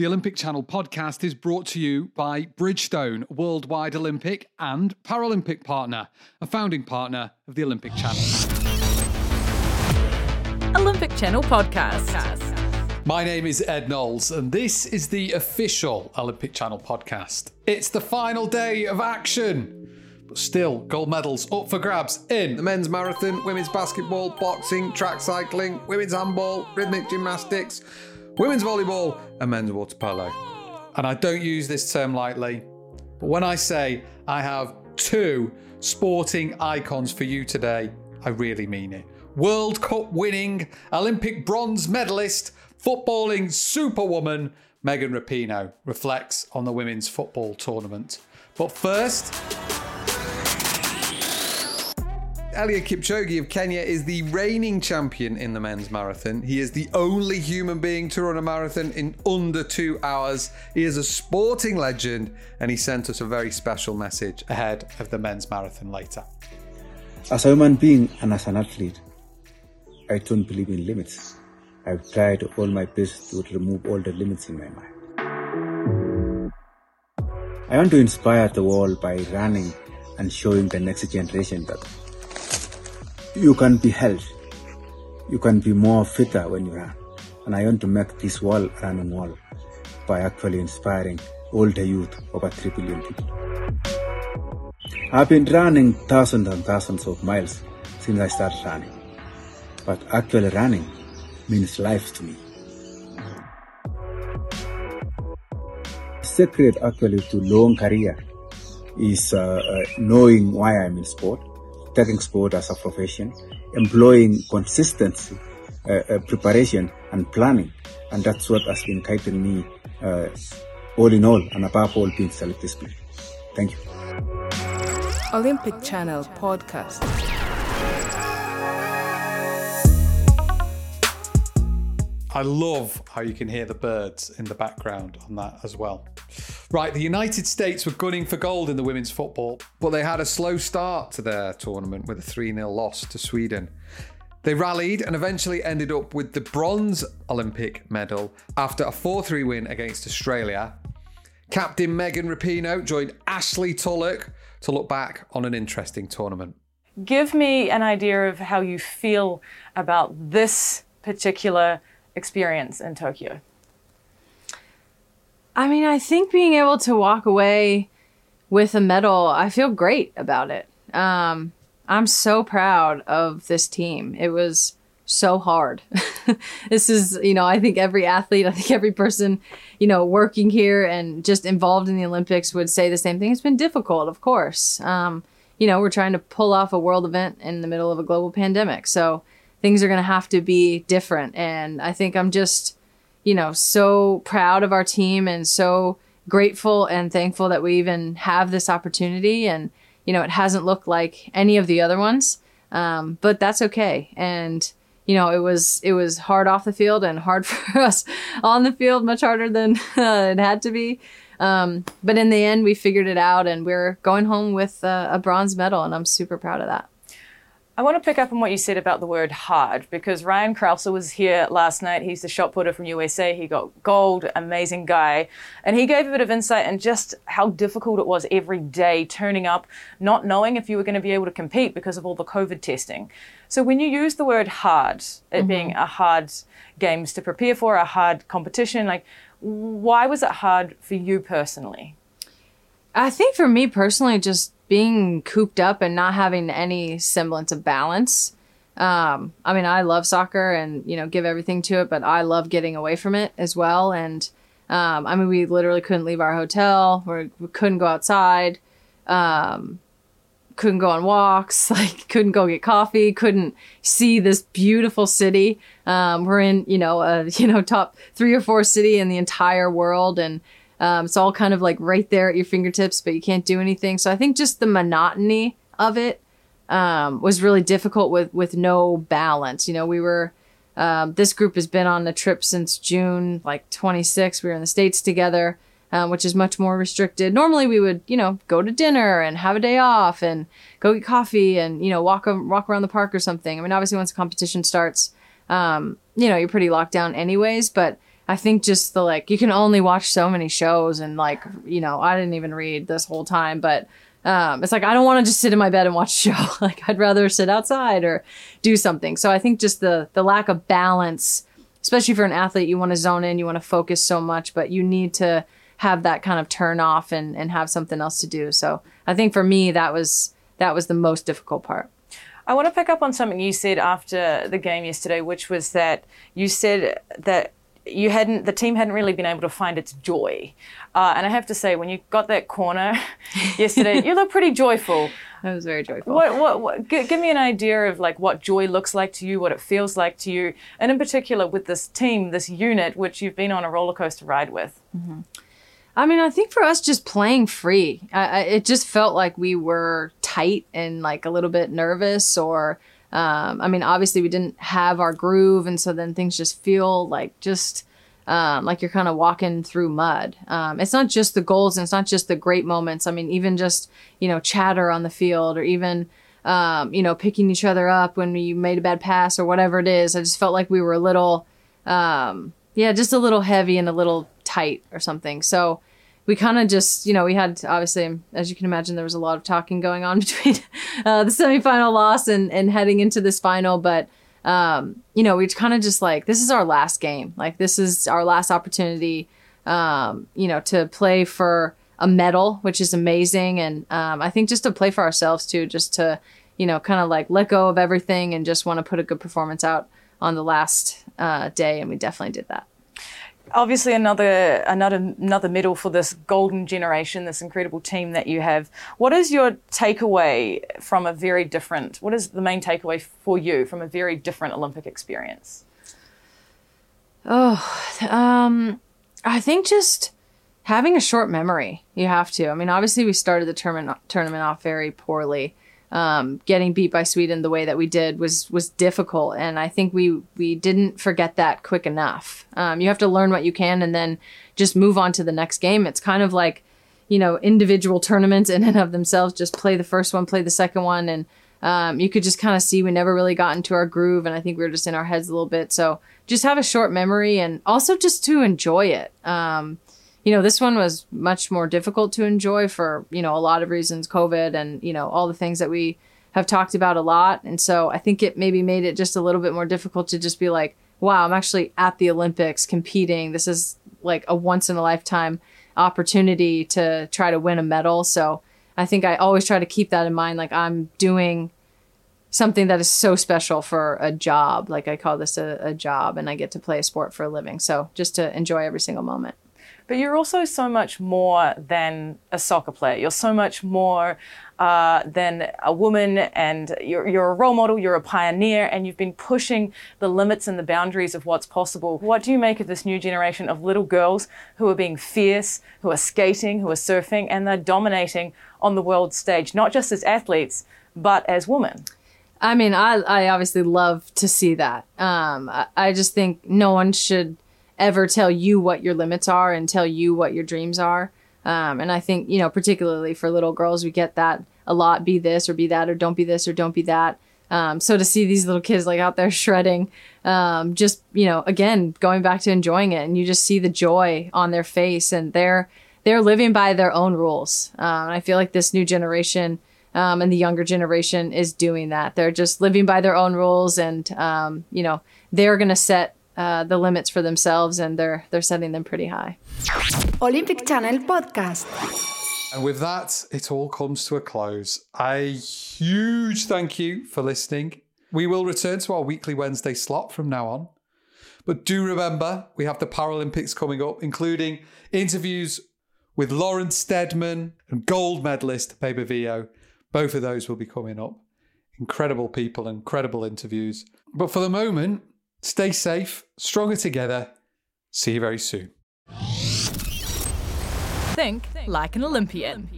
The Olympic Channel podcast is brought to you by Bridgestone, worldwide Olympic and Paralympic partner, a founding partner of the Olympic Channel. Olympic Channel podcast. My name is Ed Knowles, and this is the official Olympic Channel podcast. It's the final day of action. But still, gold medals up for grabs in the men's marathon, women's basketball, boxing, track cycling, women's handball, rhythmic gymnastics, women's volleyball, and men's water polo. And I don't use this term lightly, but when I say I have two sporting icons for you today, I really mean it. World Cup winning, Olympic bronze medalist, footballing superwoman Megan Rapinoe reflects on the women's football tournament. But first, Eliud Kipchoge of Kenya is the reigning champion in the men's marathon. He is the only human being to run a marathon in under two hours. He is a sporting legend, and he sent us a very special message ahead of the men's marathon later. As a human being and as an athlete, I don't believe in limits. I've tried all my best to remove all the limits in my mind. I want to inspire the world by running and showing the next generation that you can be healthy. You can be more fitter when you run. And I want to make this world running wall by actually inspiring the youth, over 3 billion people. I've been running thousands and thousands of miles since I started running. But actually running means life to me. Secret actually to long career is uh, uh, knowing why I'm in sport taking sport as a profession, employing consistency, uh, uh, preparation, and planning. And that's what has been guiding me uh, all in all, and above all, being selected speed. Thank you. Olympic Channel Podcast. I love how you can hear the birds in the background on that as well. Right, the United States were gunning for gold in the women's football, but they had a slow start to their tournament with a 3 0 loss to Sweden. They rallied and eventually ended up with the bronze Olympic medal after a 4 3 win against Australia. Captain Megan Rapinoe joined Ashley Tulloch to look back on an interesting tournament. Give me an idea of how you feel about this particular experience in Tokyo. I mean, I think being able to walk away with a medal, I feel great about it. Um, I'm so proud of this team. It was so hard. this is, you know, I think every athlete, I think every person, you know, working here and just involved in the Olympics would say the same thing. It's been difficult, of course. Um, you know, we're trying to pull off a world event in the middle of a global pandemic. So things are going to have to be different. And I think I'm just, you know, so proud of our team and so grateful and thankful that we even have this opportunity. And, you know, it hasn't looked like any of the other ones, um, but that's okay. And, you know, it was it was hard off the field and hard for us on the field, much harder than uh, it had to be. Um, but in the end, we figured it out, and we're going home with uh, a bronze medal, and I'm super proud of that. I want to pick up on what you said about the word hard because Ryan Crouser was here last night. He's the shot putter from USA. He got gold, amazing guy. And he gave a bit of insight and in just how difficult it was every day turning up, not knowing if you were going to be able to compete because of all the COVID testing. So when you use the word hard, it mm-hmm. being a hard games to prepare for, a hard competition, like why was it hard for you personally? I think for me personally, just being cooped up and not having any semblance of balance. Um, I mean, I love soccer and you know give everything to it, but I love getting away from it as well. And um, I mean, we literally couldn't leave our hotel. We're, we couldn't go outside. Um, couldn't go on walks. Like couldn't go get coffee. Couldn't see this beautiful city. Um, we're in you know a you know top three or four city in the entire world, and um, it's all kind of like right there at your fingertips, but you can't do anything. So I think just the monotony of it um, was really difficult with with no balance. You know, we were um, this group has been on the trip since June like 26. We were in the states together, um, which is much more restricted. Normally, we would you know go to dinner and have a day off and go get coffee and you know walk walk around the park or something. I mean, obviously, once the competition starts, um, you know, you're pretty locked down anyways, but I think just the like you can only watch so many shows and like you know I didn't even read this whole time, but um, it's like I don't want to just sit in my bed and watch a show. like I'd rather sit outside or do something. So I think just the the lack of balance, especially for an athlete, you want to zone in, you want to focus so much, but you need to have that kind of turn off and and have something else to do. So I think for me that was that was the most difficult part. I want to pick up on something you said after the game yesterday, which was that you said that you hadn't the team hadn't really been able to find its joy uh, and i have to say when you got that corner yesterday you look pretty joyful I was very joyful. what, what, what g- give me an idea of like what joy looks like to you what it feels like to you and in particular with this team this unit which you've been on a roller coaster ride with I mean, I think for us, just playing free, I, I, it just felt like we were tight and like a little bit nervous. Or, um, I mean, obviously we didn't have our groove, and so then things just feel like just um, like you're kind of walking through mud. Um, it's not just the goals, and it's not just the great moments. I mean, even just you know chatter on the field, or even um, you know picking each other up when you made a bad pass or whatever it is. I just felt like we were a little. Um, yeah, just a little heavy and a little tight or something. So we kind of just, you know, we had obviously, as you can imagine, there was a lot of talking going on between uh, the semifinal loss and and heading into this final. But um, you know, we kind of just like this is our last game. Like this is our last opportunity. Um, you know, to play for a medal, which is amazing, and um, I think just to play for ourselves too, just to you know, kind of like let go of everything and just want to put a good performance out on the last uh, day, and we definitely did that. Obviously another another another medal for this golden generation this incredible team that you have what is your takeaway from a very different what is the main takeaway for you from a very different olympic experience Oh, Um, I think just having a short memory. You have to. I mean, obviously, we started the tournament tournament off very poorly. Um, getting beat by Sweden the way that we did was was difficult, and I think we we didn't forget that quick enough. Um, you have to learn what you can, and then just move on to the next game. It's kind of like you know individual tournaments in and of themselves. Just play the first one, play the second one, and um, you could just kind of see we never really got into our groove, and I think we were just in our heads a little bit. So just have a short memory, and also just to enjoy it. Um, you know, this one was much more difficult to enjoy for you know a lot of reasons, COVID, and you know all the things that we have talked about a lot, and so I think it maybe made it just a little bit more difficult to just be like, wow, I'm actually at the Olympics competing. This is like a once in a lifetime opportunity to try to win a medal. So I think I always try to keep that in mind. Like I'm doing something that is so special for a job. Like I call this a, a job and I get to play a sport for a living. So just to enjoy every single moment. But you're also so much more than a soccer player. You're so much more uh, than a woman and you're, you're a role model you're a pioneer and you've been pushing the limits and the boundaries of what's possible. What do you make of this new generation of little girls who are being fierce who are skating who are surfing and they're dominating on the world stage not just as athletes but as women? I mean, I, I obviously love to see that. Um, I, I just think no one should ever tell you what your limits are and tell you what your dreams are. Um, and I think, you know, particularly for little girls, we get that a lot be this or be that, or don't be this or don't be that. Um, so to see these little kids like out there shredding, um, just, you know, again, going back to enjoying it and you just see the joy on their face and they're, they're living by their own rules. Um, and I feel like this new generation, um, and the younger generation is doing that. They're just living by their own rules, and um, you know they're going to set uh, the limits for themselves, and they're they're setting them pretty high. Olympic Channel Podcast. And with that, it all comes to a close. A huge thank you for listening. We will return to our weekly Wednesday slot from now on. But do remember, we have the Paralympics coming up, including interviews with Lauren Steadman and gold medalist Bebe Vio. Both of those will be coming up. Incredible people, incredible interviews. But for the moment, stay safe, stronger together. See you very soon. Think like an Olympian.